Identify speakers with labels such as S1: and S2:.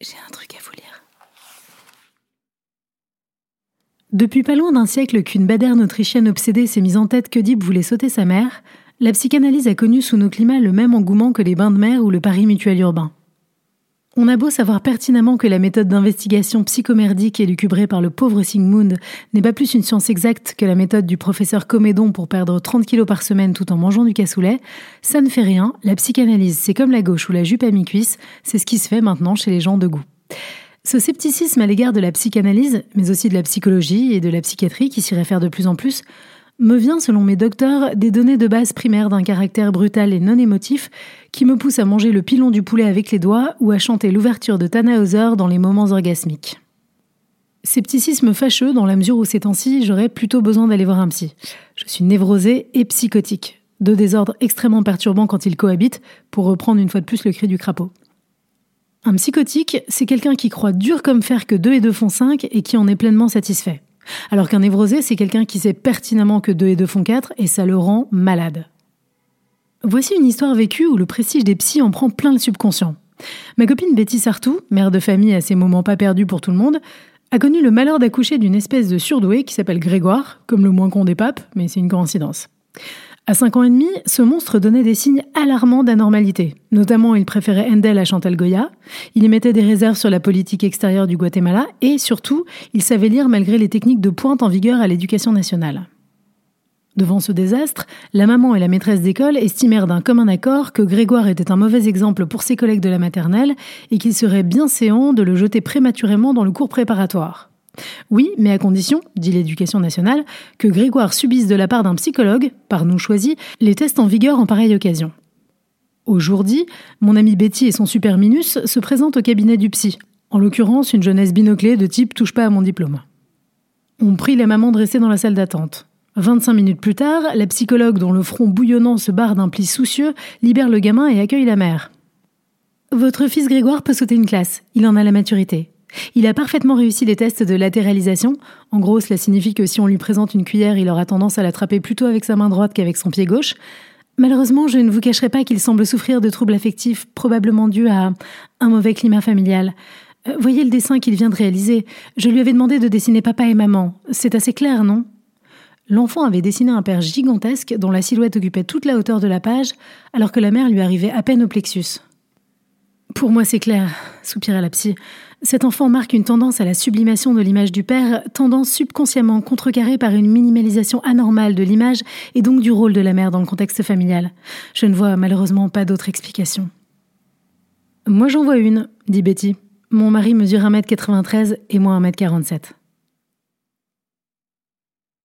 S1: J'ai un truc à vous lire.
S2: Depuis pas loin d'un siècle qu'une baderne autrichienne obsédée s'est mise en tête qu'Oedipe voulait sauter sa mère, la psychanalyse a connu sous nos climats le même engouement que les bains de mer ou le Paris mutuel urbain. On a beau savoir pertinemment que la méthode d'investigation psychomerdique élucubrée par le pauvre Sigmund n'est pas plus une science exacte que la méthode du professeur Comédon pour perdre 30 kilos par semaine tout en mangeant du cassoulet, ça ne fait rien, la psychanalyse c'est comme la gauche ou la jupe à mi-cuisse, c'est ce qui se fait maintenant chez les gens de goût. Ce scepticisme à l'égard de la psychanalyse, mais aussi de la psychologie et de la psychiatrie qui s'y réfère de plus en plus, me vient, selon mes docteurs, des données de base primaires d'un caractère brutal et non émotif qui me poussent à manger le pilon du poulet avec les doigts ou à chanter l'ouverture de Tannhauser dans les moments orgasmiques. Scepticisme fâcheux dans la mesure où ces temps-ci, j'aurais plutôt besoin d'aller voir un psy. Je suis névrosée et psychotique. Deux désordres extrêmement perturbants quand ils cohabitent, pour reprendre une fois de plus le cri du crapaud. Un psychotique, c'est quelqu'un qui croit dur comme fer que 2 et 2 font 5 et qui en est pleinement satisfait. Alors qu'un névrosé, c'est quelqu'un qui sait pertinemment que 2 et 2 font 4 et ça le rend malade. Voici une histoire vécue où le prestige des psys en prend plein le subconscient. Ma copine Betty Sartou, mère de famille à ces moments pas perdus pour tout le monde, a connu le malheur d'accoucher d'une espèce de surdoué qui s'appelle Grégoire, comme le moins con des papes, mais c'est une coïncidence. À 5 ans et demi, ce monstre donnait des signes alarmants d'anormalité. Notamment, il préférait Handel à Chantal Goya, il émettait des réserves sur la politique extérieure du Guatemala et, surtout, il savait lire malgré les techniques de pointe en vigueur à l'éducation nationale. Devant ce désastre, la maman et la maîtresse d'école estimèrent d'un commun accord que Grégoire était un mauvais exemple pour ses collègues de la maternelle et qu'il serait bien séant de le jeter prématurément dans le cours préparatoire. Oui, mais à condition, dit l'éducation nationale, que Grégoire subisse de la part d'un psychologue, par nous choisi, les tests en vigueur en pareille occasion. Aujourd'hui, mon amie Betty et son super minus se présentent au cabinet du psy, en l'occurrence une jeunesse binoclée de type touche pas à mon diplôme. On prie la maman de rester dans la salle d'attente. 25 minutes plus tard, la psychologue dont le front bouillonnant se barre d'un pli soucieux libère le gamin et accueille la mère. Votre fils Grégoire peut sauter une classe, il en a la maturité. Il a parfaitement réussi les tests de latéralisation. En gros, cela signifie que si on lui présente une cuillère, il aura tendance à l'attraper plutôt avec sa main droite qu'avec son pied gauche. Malheureusement, je ne vous cacherai pas qu'il semble souffrir de troubles affectifs, probablement dus à un mauvais climat familial. Euh, voyez le dessin qu'il vient de réaliser. Je lui avais demandé de dessiner papa et maman. C'est assez clair, non? L'enfant avait dessiné un père gigantesque dont la silhouette occupait toute la hauteur de la page, alors que la mère lui arrivait à peine au plexus. Pour moi, c'est clair, soupira la psy. Cet enfant marque une tendance à la sublimation de l'image du père, tendance subconsciemment contrecarrée par une minimalisation anormale de l'image et donc du rôle de la mère dans le contexte familial. Je ne vois malheureusement pas d'autre explication. Moi j'en vois une, dit Betty. Mon mari mesure 1m93 et moi 1m47.